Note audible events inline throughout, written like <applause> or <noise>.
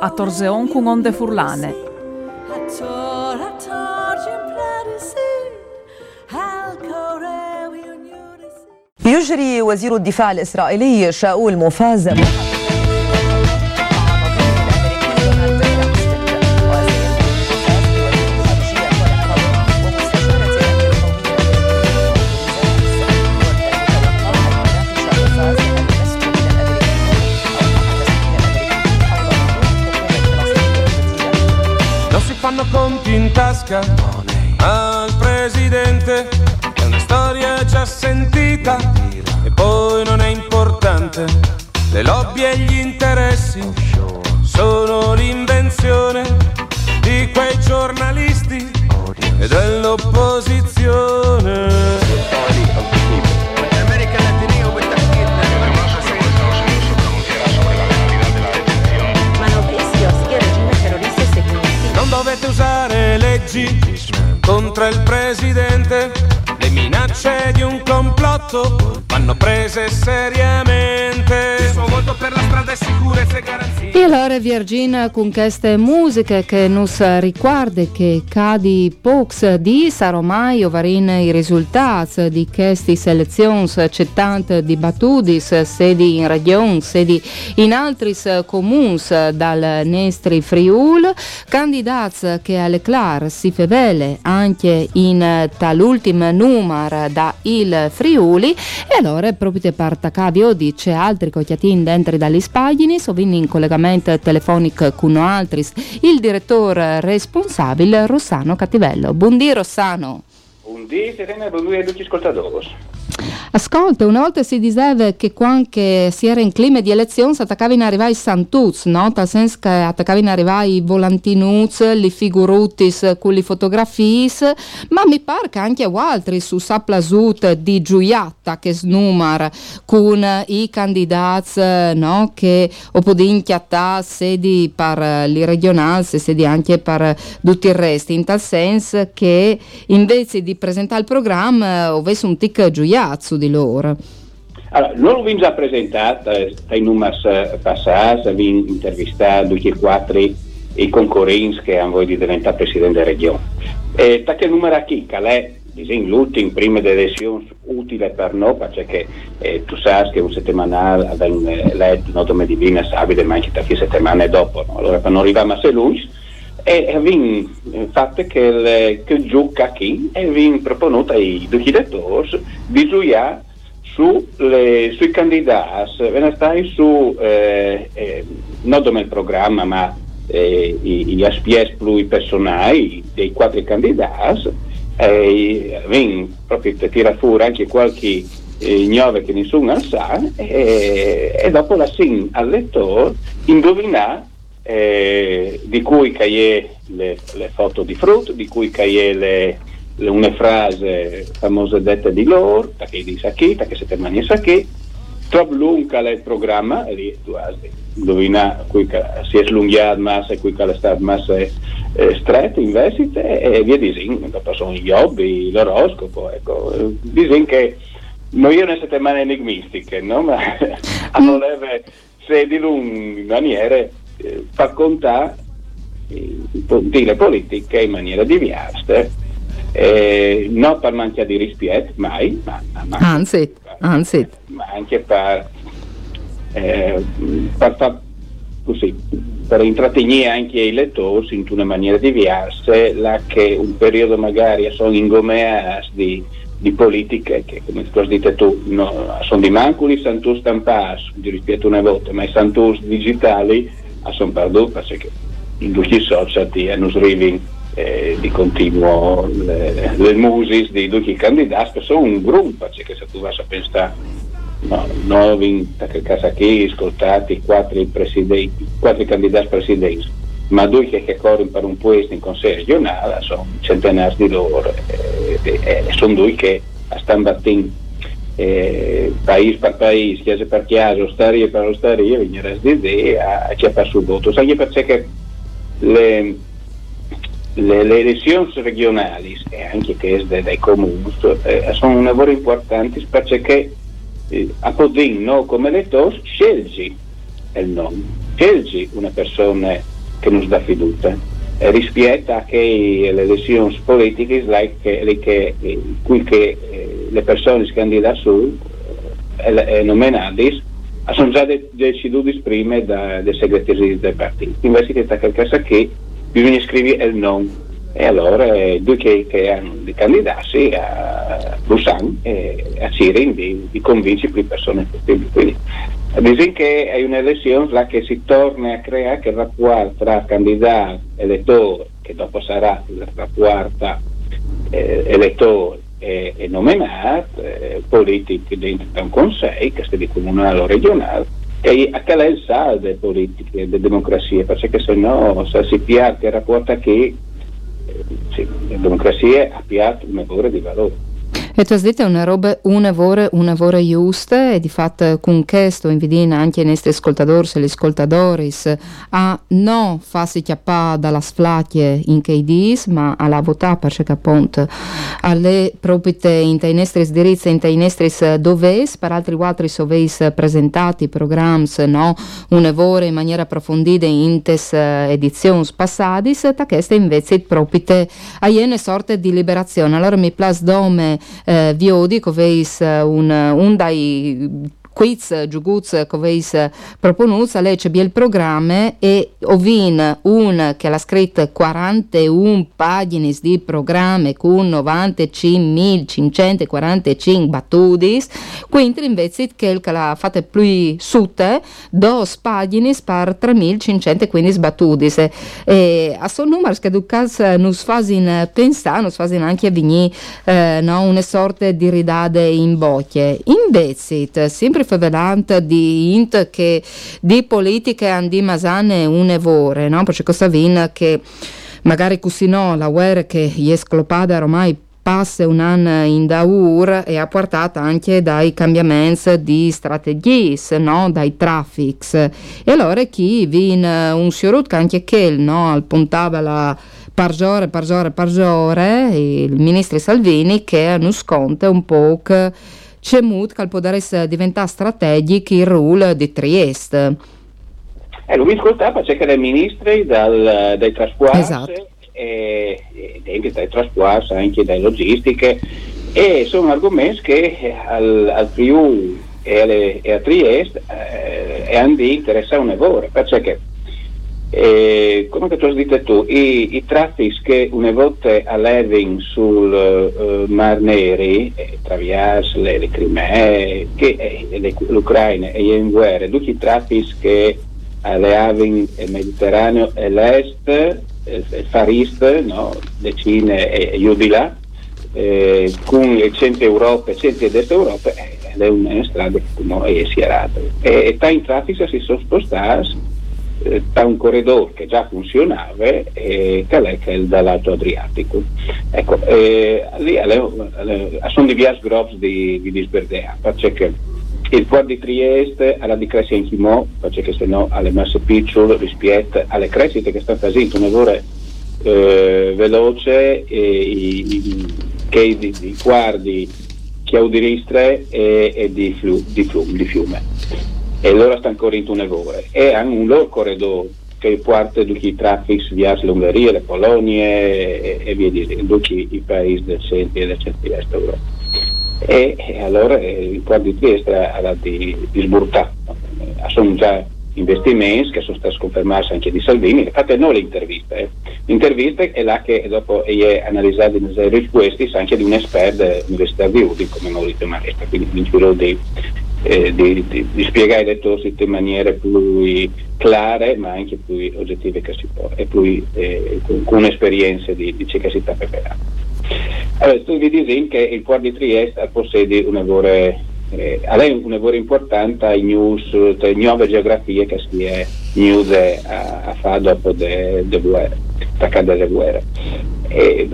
a torzeon cun onde furlane. يجري وزير الدفاع الإسرائيلي شاول موفاز tasca al presidente, è una storia già sentita e poi non è importante. Le lobby e gli interessi prese seriamente. E allora Virgin con queste musiche che nos riguarda che cadi pocs di saromai ovarin i risultati di queste selezioni c'è tanto dibattuti sedi in regione sedi in altri comuni dal Nestri Friul candidati che alle clar si fevele anche in tal'ultimo numero da il Friuli. E allora proprio per Tacavio dice altri cocchiatin dentro dagli spagini sovini in collegamento telefonico con altri il direttore responsabile Rossano Cattivello. Buondì Rossano. Buondì Serena e buondì a tutti gli ascoltatori. Ascolta, una volta si diceva che quando si era in clima di elezioni si attaccava in arrivare i santuz, no? Nel senso che attaccava in arrivare i volantinuz, li figurutis con le fotografie, ma mi pare che anche altri su Saplasut di Giuiatta che snumar con i candidati no? che opodin chiattà sedi per li regionali, sedi anche per tutti il resto, in tal senso che invece di presentare il programma avesse un tic giuiato di loro. Allora, non l'ho già presentato, dai numeri passati, abbiamo intervistato tutti e quattro i concorrenti che hanno voglia di diventare presidente della regione. E da che numero qui, che è l'ultimo prima delle elezioni utile per noi, perché eh, tu sai che un settimanale abbiamo letto Notome Divina, Sabide, ma anche che settimane dopo, no? allora per non arrivare a lungi, e abbiamo fatto che il che gioca qui e proposto ai due direttori di giocare su le, sui candidati, venerdì su eh, eh, non come il programma ma eh, gli SPS più personali dei quattro candidati e abbiamo proprio tirato fuori anche qualche eh, gnove che nessuno sa e, e dopo la sin al lettore indovinare eh, di cui caie le, le, foto di frutto, di cui caie le, le, una frase famosa detta di loro, che di Sacchi, che siete mani Sacchi, troppo lunga è il programma, e lì tu hai indovinato, qui si è slunghiato massa e qui è stato massa eh, stretto in vestite e via dicendo, dopo sono gli hobby, l'oroscopo, ecco, diciamo che non io ne settimane enigmistiche, no? ma a volere se di in maniere eh, far contare eh, le politiche in maniera diversa, eh, non per manca di rispetto, mai, ma, ma, anzi, per, anzi. ma anche per, eh, per, per, così, per intrattenere anche i lettori in una maniera diversa, là che un periodo magari sono ingomeati di, di politiche che, come tu dite tu, no, sono di manculi, sono tu stampati, di rispetto una volta, ma sono tu digitali a perduto perché in tutti i social ti hanno scrivi eh, di continuo le, le musis di tutti i candidati che sono un gruppo perché se tu vai a pensare no, noi perché casa qui ascoltati quattro, quattro candidati presidenti, ma due che, che corrono per un puesto in consiglio regionale sono centenari di loro e, e, e sono due che stanno battendo eh, paese per paese, chiesa per chiesa, osteria per osteria, venire a dire a chi ha perso il voto, anche perché le, le, le elezioni regionali e anche queste dai comuni eh, sono un lavoro importante perché eh, a Podin no, come elettori scegli il nome, scegli una persona che non dà fiducia eh, rispetta che le elezioni politiche like, che, che, eh, che eh, le persone si candidano su eh, eh, nominati sono già de- decisi prima dai segretari del partito. Invece che qualcosa che bisogna scrivere il nome e allora eh, due che, che hanno di candidarsi a Busan e a Sirin di, di convincere più persone possibili. Quindi Dicono che è un'elezione che si torna a creare il rapporto tra candidato e elettore, che dopo sarà il rapporto eh, elettore e, e nominato, eh, politico dentro un consiglio, che sia di comunale o regionale, e a che è il saldo delle politiche, delle democrazie, perché se no si piace il rapporto che eh, sì, la democrazia ha piato un valore di valore. E tu hai detto una roba, una vore, una vore giusta, e di fatto con questo invitiamo anche i nostri ascoltatori e le ascoltatori a non farsi chiappare dalla sflacchie in che dis, ma a votare perché appunto alle proprie in i nostri diritti, in i nostri dovesi, per altri altri soveis presentati programmi, no? una vore in maniera approfondita in tes edizioni passate, da queste invece proprio a una sorta di liberazione. Allora mi place dome eh, Viodi, coveis eh, un, un dai quiz giuguz coveis proponuts, lei c'è il programma e ovin un che l'ha scritto 41 pagine di programma con 95.545 battute, quindi invece che l'ha fatta più sute, dos pagine per 3.515 battute. E a son numero che ducas nus fasin pensare, nus fasin anche a vigni eh, no, una sorta di ridade in bocche. Invece, sempre favelant di int che di politiche andi masane un'evore, no? Perché cosa vin che magari così no, la guerra che è sclopata ormai passa un anno in daur e ha portato anche dai cambiamenti di strategie, no? dai traffics. E allora chi vin un che anche quel no? al puntava la pargiore, pargiore, pargiore, il ministro Salvini che hanno sconta un po' che c'è mood che può diventare strategico il ruolo di Trieste. Eh, lui ascoltava, c'è che le ministri dal, dai trasporti esatto. e, e dai trasporti anche dalle logistiche e sono argomenti che al, al Friuli e, e, a Trieste eh, hanno di interesse a un lavoro perché e, come tu hai detto tu, i, i traffici che una volta allevano sul uh, Mar Neri, eh, Travias, le, le Crimee, che eh, l'Ucraina è in guerra, tutti i traffici che allevano il Mediterraneo e l'Est, il, il Far East, no? le Cine e, e di là, eh, con il centro Europa e centro ed est Europa, eh, è una strada che non è schierata. E, e tanti traffici si sono spostati eh, da un corridore che già funzionava e che è, che è dall'Alto Adriatico. Ecco, eh, lì sono di viaggi grossi di, di disberdea, perché il port di Trieste alla di crescita in Chimò, perché se no alle masse piccole rispetto alle crescite che stanno facendo un lavoro eh, veloce e i, che di, di guardi chiaudiristre e, e di, flu, di fiume e loro stanno correndo un ore e hanno un loro corridoio che porta tutti i traffici verso l'Ungheria, le Polonie e, via di tutti i paesi del centro e del centro-est Europa. E, e, allora eh, il porto di Trieste ha di, di sburtare. Eh, sono già investimenti che sono stati confermati anche di Salvini, infatti non le interviste. Eh. L'intervista è là che dopo è analizzata in risposte anche di un esperto dell'Università di Udine come Maurizio Maresca, quindi vincolo di eh, di, di, di, spiegare le cose in maniere più chiare ma anche più oggettive che si può e più eh, con, con un'esperienza di, di che si sta preparando. Allora, tu vi dici che il Port di Trieste possiede un lavoro eh, una cosa importante in news, le nuove geografie che si è news a, a fare dopo le guerre, attaccate alle guerre. E,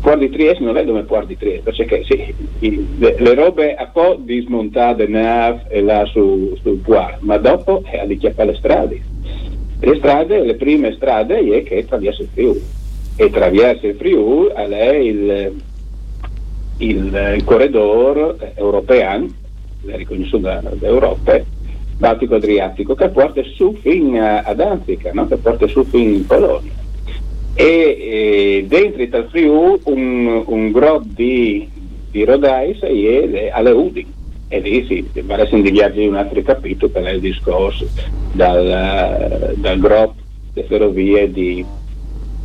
Puor di Trieste non è come Puor di Trieste, perché sì, le, le, robe a po' dismontate nav e là su, Puor, ma dopo è a chiappare le strade. Le strade, le prime strade è che attraversa il Friuli e attraversa il Friuli è il, il, il corridore europeo, riconosciuto dall'Europa, Baltico-Adriatico, che porta su fin ad Antica, no? che porta su fin in Polonia e eh, dentro il Friuli un, un gruppo di, di rodais e alle Udin e lì sì, vale individuare un altro capitolo per il discorso dal, dal gruppo delle ferrovie di,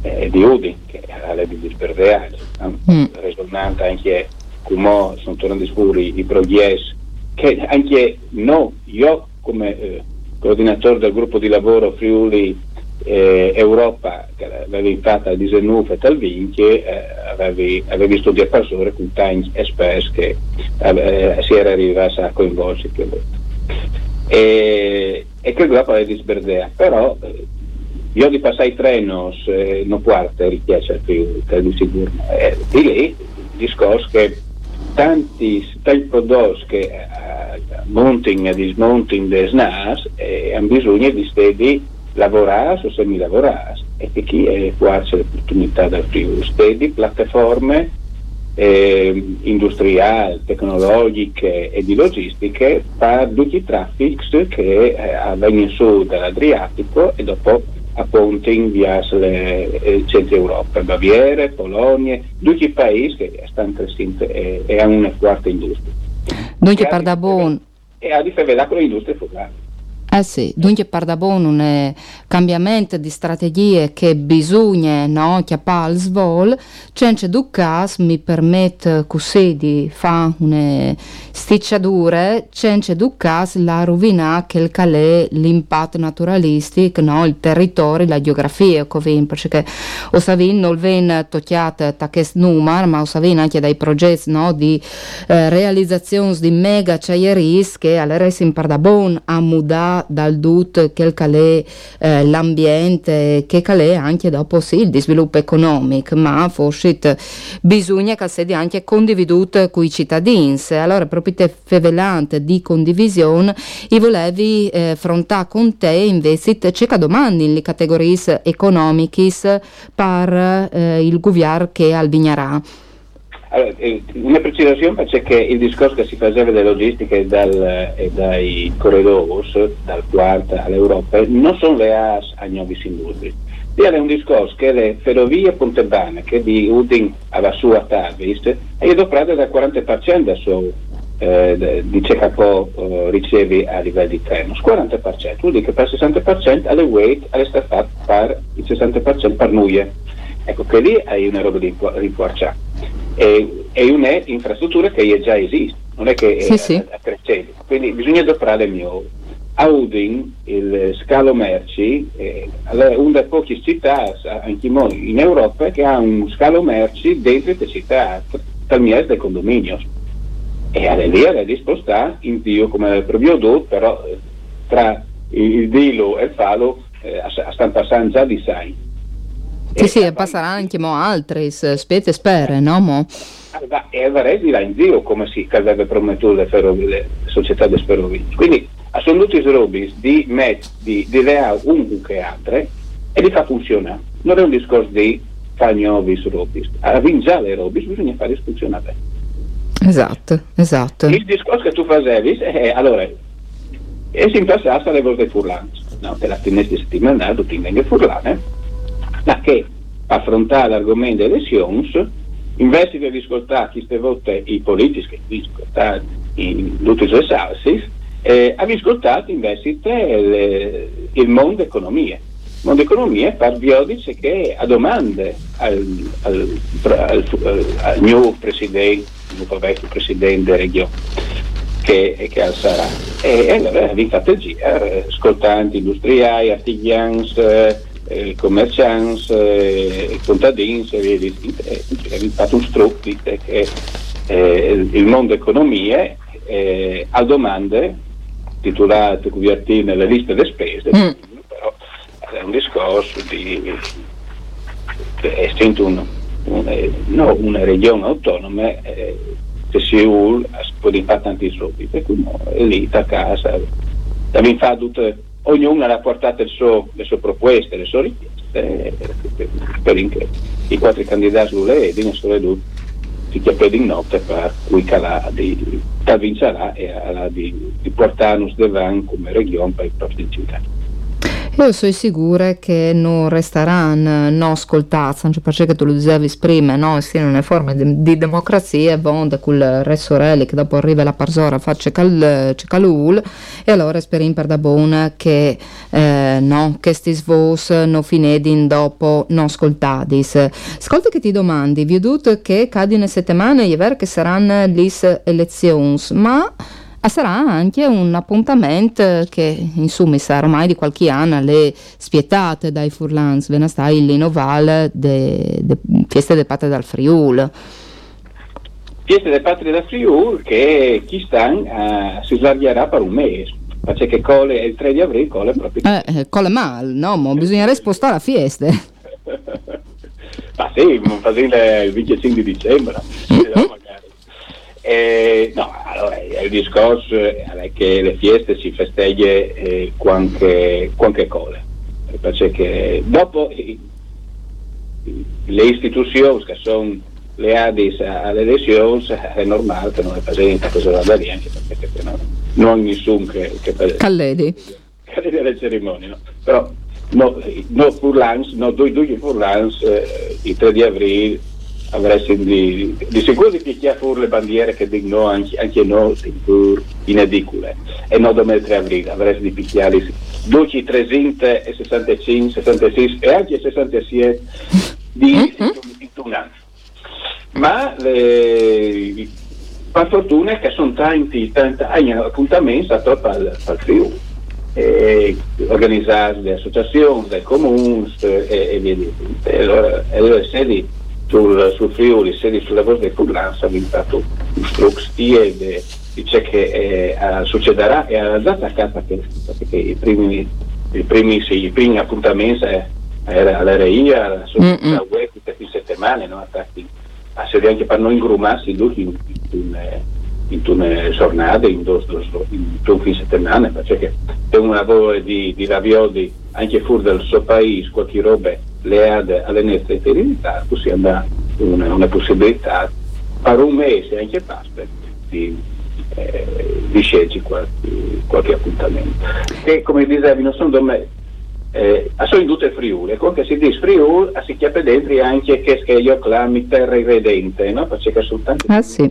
eh, di Udin che alle di disperdeare mm. risonante anche come sono tornati fuori i progressi che anche no, io come eh, coordinatore del gruppo di lavoro Friuli eh, Europa che avevi fatto a 19 tal vinche eh, avevi, avevi studiato persone con tanti esperti che eh, si era arrivati a coinvolgere e, e che gruppo aveva sberdea però eh, io di passare i treni eh, non parte richiesta più di sicuro eh, di lì il discorso che tanti, tanti prodotti che eh, mounting e dismounting dei SNAS eh, hanno bisogno di stedi lavorare o semi-lavorare e che chi è quasi l'opportunità del più stedi piattaforme eh, industriali, tecnologiche e di logistiche per tutti i traffici che eh, avvengono su dall'Adriatico e dopo a Ponting verso il centro Europa, Baviera, Polonia, tutti i paesi che stanno crescendo e, e hanno una quarta industria. Per da buon. E a difendere con l'industria focale. Eh sì, dunque buon un cambiamento di strategie che bisogna no, chiappare al svol, c'è du cas mi permette così di fare una sticciature, c'è du cas la rovina che il calè l'impatto naturalistico, no, il territorio, la geografia, covin, perché o savin non ven tocchiate da questo numero, ma o savin anche dai progetti no, di eh, realizzazione di mega ciaieris che all'eresin per da buon a mudare dal DUT che calè eh, l'ambiente, che calè anche dopo sì il sviluppo economico, ma forse bisogna che sia anche condividuto con i cittadini. Allora, proprio te fevelante di condivisione, i volevi eh, affrontare con te invece domande in le categorie economiche per eh, il governo che albignarà. Allora, eh, una precisazione perché il discorso che si faceva delle logistiche dal, e dai corridori, dal quarto all'Europa, non sono le AS a industri. Lì è un discorso che le ferrovie Pontebane, che di Udin alla sua Tavis, è doprata del 40% del suo eh, di CKO eh, ricevi a livello di treno, 40%, vuol dire che per il 60% alle weight stato fatto per il 60% per noi. Ecco che lì hai una roba di rinforciare è, è un'infrastruttura che già esiste, non è che sì, è sì. crescente. Quindi bisogna adoperare il mio. A Udin, il scalo merci, è una delle poche città anche in Europa che ha un scalo merci dentro le città, talmente del condominio. E alle lì è disposta in Dio come proprio do, però eh, tra il Dilo e il Falo eh, stanno passando già di sai sì, sì, e passerà anche mo altre specie spere, no? Mo? E avrei dirà in Dio come si avrebbe promesso le, ferrovie, le società di ferrovie. Quindi sono tutti i robi di met, di, di reale un che altre e li fa funzionare. Non è un discorso di fare nuovi robis. A vincere le robis bisogna fare funzionare. Esatto, esatto. Il discorso che tu facevi è allora e si impassasse le volte furlane, no? Te la finestra settimanale, tu ti vengi furlane che affrontare l'argomento delle elezioni invece di ascoltare queste volte i politici che vi ascoltate in tutti i salsi eh, abbiamo ascoltato invece le, il mondo economia il mondo economia per Biodice che a domande al, al, al, al nuovo presidente nuovo vecchio presidente della regione che, che sarà. E, allora fatto il giro eh, ascoltanti industriali artigiani eh, eh, commercianti, eh, e via di fatto un strucco che eh, il mondo economia eh, a domande titolate cui nelle liste delle spese, Mm. però è un discorso di essendo un, un- eh, no, una regione autonoma eh, che si può fare tanti soldi per cui no, è lì a casa abbiamo fatto tutte, ognuno ha portato suo- le sue proposte le sue richieste per che i quattro candidati lo vedono sono ridotti si chiede in notte per cui calà di vincerà e di, di portarnos davanti come regione per i prossimi cittadini Io sono sicura che non resteranno non ascoltati, anche perché tu lo dicevi prima, no? Siano una forma di, di democrazia, von da quel re sorelle che dopo arriva la parsora faccia cal, calul e allora speriamo per da buona che eh, no, che sti svos non finedin dopo non ascoltati. Ascolta che ti domandi, vi ho detto che cadine settimane è vero che saranno le elezioni, ma sarà anche un appuntamento che insomma sarà ormai di qualche anno le spietate dai furlans ve ne stai l'innoval de, de feste de patte dal Friul Fieste del Patria da Friuli che chi sta eh, si slargherà per un mese. Perché che cole il 3 di aprile, cole proprio. eh, eh, con le mal no ma bisognerebbe spostare la fieste <laughs> Ma sì, fare il 25 di dicembre. magari. Eh, no, allora il discorso è che le feste si festeggia eh, qualche, qualche cole. Perché dopo eh, le istituzioni che sono le ADIS alle elezioni è normale che non è presente cosa da anche perché no, non nessuno che, che Calledi cadere alle cerimonie, no? però no, no Furlans, no due due Furlans eh, il 3 di aprile avresti di, di sicuro di picchiare fuori le bandiere che dicono anche, anche no pur in edicole e no domenica 3 aprile avresti di picchiare 12, 365, 66 e anche 67 di, di tunanza ma le, per fortuna che sono tanti, tanti appuntamenti a troppo al, al Friuli. Eh, organizzati le associazioni, dai comuni e, e via di e allora, e allora sedi sul, sul Friuli, sedi sulla voce del Furlanza abbiamo fatto un strux e dice che eh, succederà e alla data a casa che, perché i primi, i primi, sì, i primi appuntamenti eh, era all'RI, alla tutte le settimane, no? Attacchi a serie anche per non ingrumarsi tutti in, in, eh, in una giornata, in due in fine settimana, perché è un lavoro di, di ravioli anche fuori dal suo paese, qualche roba le ha de- alle nostre eredità, così abbiamo una, una possibilità per un mese anche per di, eh, di scegliere qualche, qualche appuntamento. E come dicevi, non sono dome eh, sono in tutte Friuli, e comunque si dice Friuli, si chiama dentro anche che che io clami terra irredente, no? Perché sono tanti Ah, sì.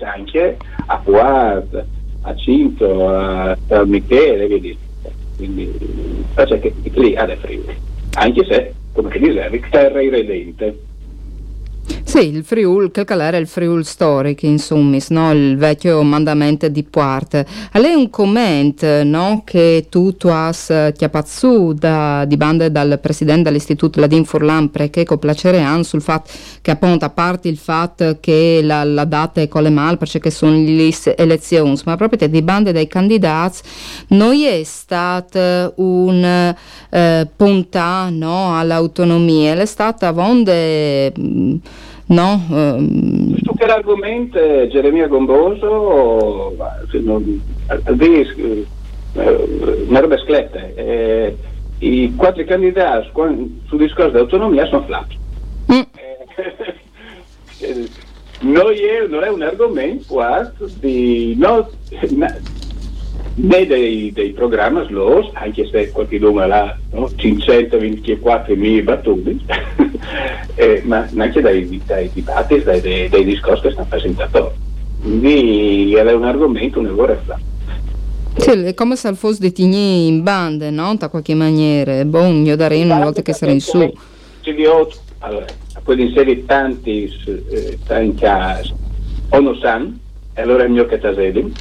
anche a Puart, a Cinto, a, a Michele? Quindi perché che lì è Friuli, anche se, come ti dicevi, terra irredente. Sì, il Friul, era il Friul storico, insomma, no? il vecchio mandamento di Puarte. A lei un comment no? che tu, tu has chiapazzu da, di bande dal presidente dell'istituto Ladin Furlan perché con piacere han sul fatto che appunto a parte il fatto che la, la data è colle mal perché sono le elezioni, ma proprio di bande dei candidati non è stata un eh, puntà no, all'autonomia, è stata vonde mh, no, ehm, Su che argomento eh, Geremia Gomboso al dis- eh, eh, scletta eh, i quattro candidati sul discorso dell'autonomia sono flap mm, Eh, non <laughs> è, non è un argomento di no, na- né dei, dei programmi SLOS, anche se qualche nome là no? 524 mila battute, <laughs> eh, ma anche dai, dai dibattiti, dai, dai, dai discorsi che stanno presentando. Quindi è un argomento, un lavoro flap. sì, è come se fosse di tigni in bande, no? Da qualche maniera, bon, io darei una volta che sarà in su. Allora, poi inserire tanti, eh, tanti casi, o non sanno, e allora è il mio catasedi,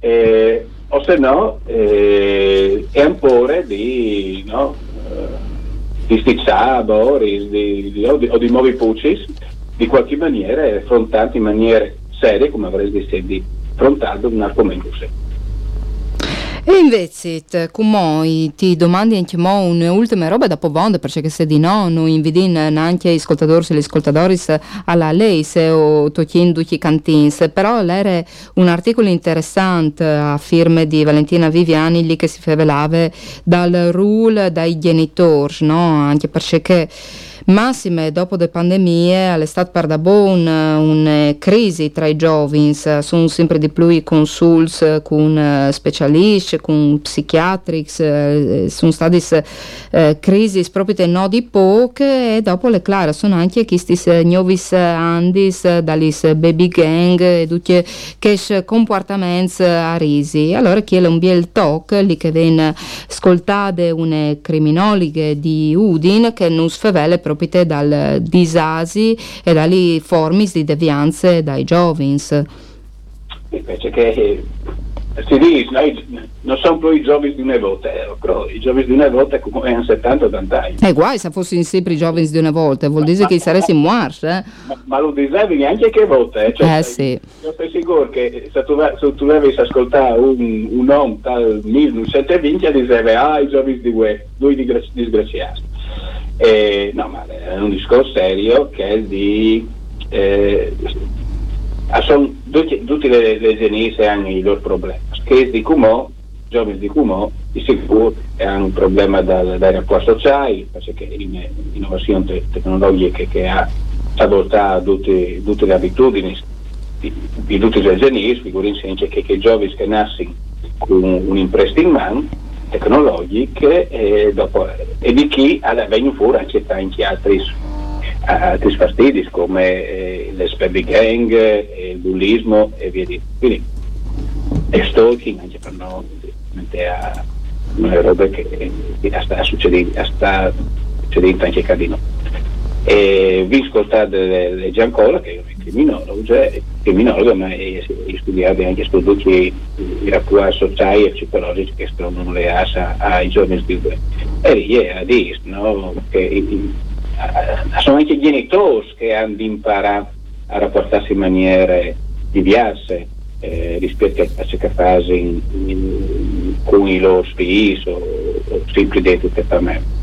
eh, o se no eh, po' di, no, eh, di stizzare, Boris, di, di, o, di, o di nuovi pucci, di qualche maniera, affrontati in maniere serie, come avrei detto di affrontando un argomento serio. E invece, come ti domandi anche mo un'ultima roba dopo vonda, perché se di no, non invidi anche gli ascoltatori e gli ascoltatori alla lei se o togliendo i cantins, però l'era un articolo interessante a firme di Valentina Viviani lì che si rivelava dal rule dai genitori, no? Anche perché Massime, dopo le pandemie, all'estate per da bon una crisi tra i giovani, sono sempre di più i consults con eh, specialisti, con psichiatrici, eh, sono state eh, crisi proprio no di poche e dopo le clare sono anche questi nuovi andis, dalle baby gang e tutti questi comportamenti a risi. Allora chi è un bel talk lì che viene ascoltate una criminologa di Udin che non sfavele proprio dal disasi e dalle forme di devianze dai giovins. Invece che eh, si dice, noi non sono più i giovani di una volta, eh, però i giovani di una volta come hanno 70-80 anni. E guai se fossero sempre i giovani di una volta, vuol dire ma, che saresti in marcia. Eh? Ma, ma, lo dicevi neanche che volta, eh? Cioè, eh sì. Io sono sicuro che se tu, se tu avessi ascoltato un, un uomo dal 1920 dicevi, ah i giovani di UE, lui disgraziati. Eh, no, ma è un discorso serio che è di... Eh, sono tutte, tutte le, le genese hanno i loro problemi. Che di Cumò, giovani di Cumò, di sicuro hanno un problema dal, dai rapporti sociali, perché l'innovazione te, tecnologica che, che ha sabotato tutte, tutte le abitudini di, di tutti i genesi, figurinsi che, che i giovani che nascono con un'impresa in mano, tecnologiche e, dopo, e di chi vengono fuori anche tanti altri, altri fastidi come eh, le spabby gang, eh, il bullismo e via di quindi e stalking anche per noi a una roba che, che sta succedendo sta succedendo anche a noi e vi ascoltate Giancola che è un criminologo, cioè, criminologo ma è, è studiato anche studi i rapporti sociali e psicologici che sono legati ai giorni guerra. E lì è a dire no? che sono anche i genitori che hanno imparato a rapportarsi in maniere diverse eh, rispetto a ciò che fanno con i loro figli o, o semplicemente per me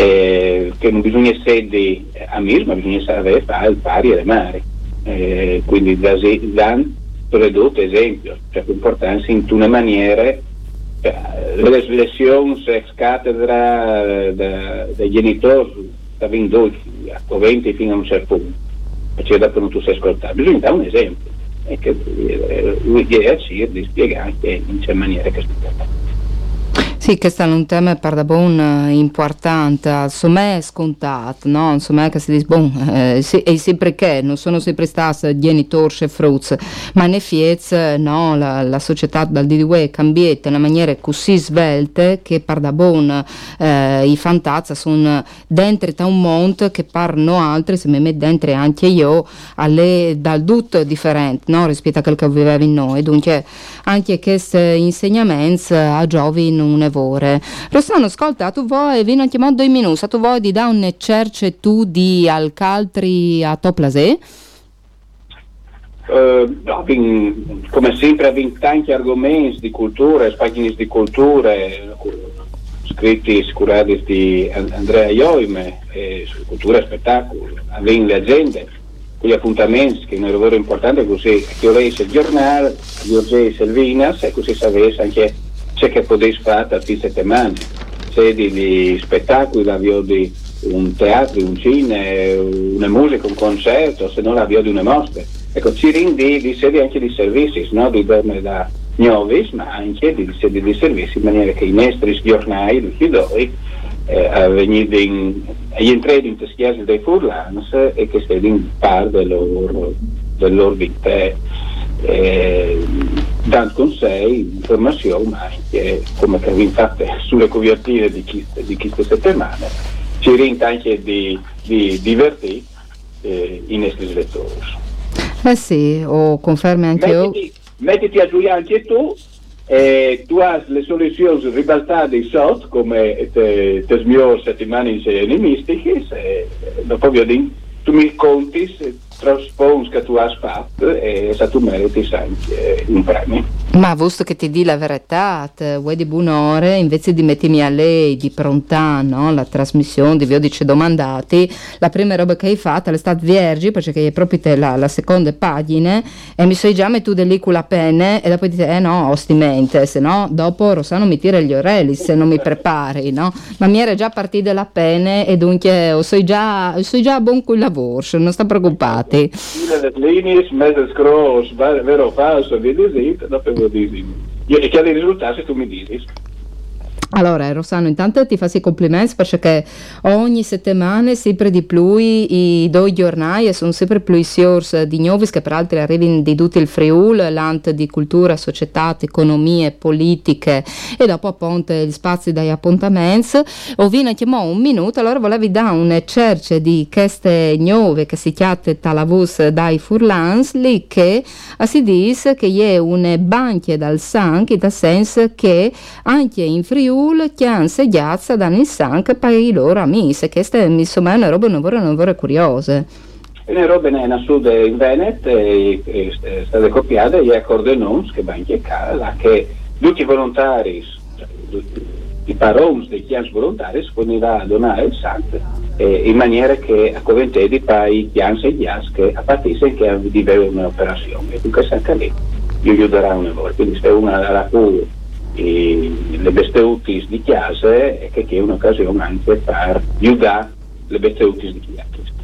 eh, che non bisogna essere a mir, ma bisogna sapere fare il pari alle mari. Eh, quindi danno prodotto esempio, cioè comportarsi in una maniera cioè, le lezioni ex cattedra dei genitori stavano 12 o 20 fino a un certo punto. Perché dopo non tu sei ascoltato bisogna dare un esempio. E che eh, lui chiede a Cir di spiegare in che maniera che si tratta sì, questo è un tema per bon eh, importante, insomma è scontato, no? Insomma che si dice, bon, eh, sì, e sempre che non sono sempre stati genitori e fruits, ma ne fiez, no? La, la società dal DDW è in una maniera così svelte che per bon eh, i fantazzi sono dentro da un mondo che parlano altri, se mi metto dentro anche io, alle, dal tutto differente, no? Rispetto a quel che vivevo in noi, dunque anche questi insegnamenti a giovani non evore. Rossano, ascolta, tu vuoi, vino anche due minuti, tu vuoi di dare un cerce tu di Alcaltri a Toplasè? Uh, come sempre abbiamo tanti argomenti di cultura, pagine di cultura, scritti curati di Andrea Ioime, eh, su cultura e spettacolo, abbiamo le agende, quegli appuntamenti che è un lavoro importante così che leggo il giornale, io leggo il Vinas e così sapessi anche c'è che potessi fare tutte le settimane, sedi di spettacoli, l'avvio di un teatro, un cine, una musica, un concerto, se non l'avvio di una mostra. Ecco, ci rindi di sedi anche di servizi, no? di dormire da nuovi, ma anche di sedi di servizi, in maniera che i nostri giornali, tutti noi, eh, agli entrati in teschiasi dei furlans e che siano in parte del loro, del loro vita eh, dando con sé informazioni ma anche come abbiamo fatto sulle copertine di, di queste settimane ci rende anche di, di divertire eh, i nostri lettori eh sì, o confermi anche mettiti, io mettiti a giocare anche tu eh, tu hai le soluzioni ribaltate sotto come te, smio settimane insieme mistiche se, dopo tu mi conti se, traspons che tu hai fatto e se tu meriti anche un premio. Ma visto che ti di la verità, vuoi di buon'ore, invece di mettermi a lei di pronta no? la trasmissione di vi ho dice domandati, la prima roba che hai fatto è stata vergi, perché è proprio te la, la seconda pagina, e mi sei già mettuto lì con la penna, e dopo dite, eh no, ostimente, se no dopo Rossano mi tira gli orelli se non mi prepari, no? Ma mi era già partita la penna e dunque oh, sei già, sei già buon con il lavoro, non sta preoccupati. Le linee, mezzo scross, vero o falso, via di dopo io e che tu mi dici. Allora, Rossano, intanto ti faccio i complimenti perché ogni settimana sempre di più i due giornali sono sempre più source di nuovi che peraltro arrivano di tutto il Friul, l'ant di cultura, società, economie, politiche e dopo appunto gli spazi dagli appuntamenti. Ho vinto un minuto, allora volevi dare un cerce di queste nuove che si chiamano Talavus dai Furlans, lì che si dice che è un banche dal sangue, nel senso che anche in Friul Friul che hanno seggiazza da Nissan per i loro amici, che queste insomma è una roba non vorrei, non vorrei curiose. Le robe nella sud in Veneto e, e, e state copiate e accordi non che va in casa che tutti i volontari i parons dei chians volontari poneva a donare il sangue in maniera che a Coventedi i chians e gli as che a partire che di un'operazione e dunque anche lì gli aiuterà una volta quindi se una alla cui le beste utis di chiase e che è un'occasione anche per aiutare le beste utis di chiase.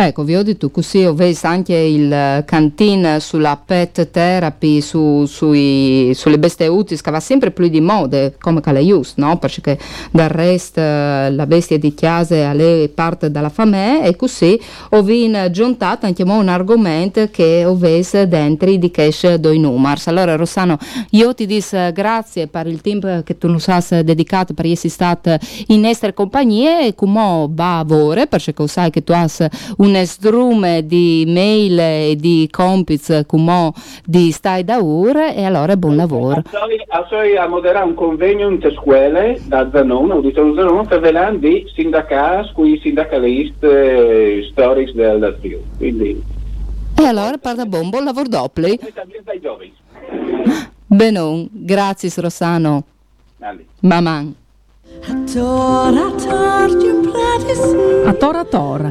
Ecco, vi ho detto così, ho visto anche il cantin sulla pet therapy, su, sui, sulle bestie utili, che va sempre più di moda, come che le no? Perché del resto eh, la bestia di chiesa è parte dalla famiglia e così ho giuntato anche un argomento che ho visto dentro di cash doi numeri. Allora Rossano, io ti dico grazie per il tempo che tu ci hai dedicato per essere stato in nostra compagnia e come va a perché sai che tu hai un un strume di mail e di compiti come di stai da ore e allora buon lavoro. Sono a moderare un convegno in scuole da Zanon, auditorio Zanon, per velare di sindacati con i sindacalisti eh, storici del Trio. Quindi... E allora parla buon, buon lavoro doppio. Benon, grazie Rossano. Maman. A tora tora,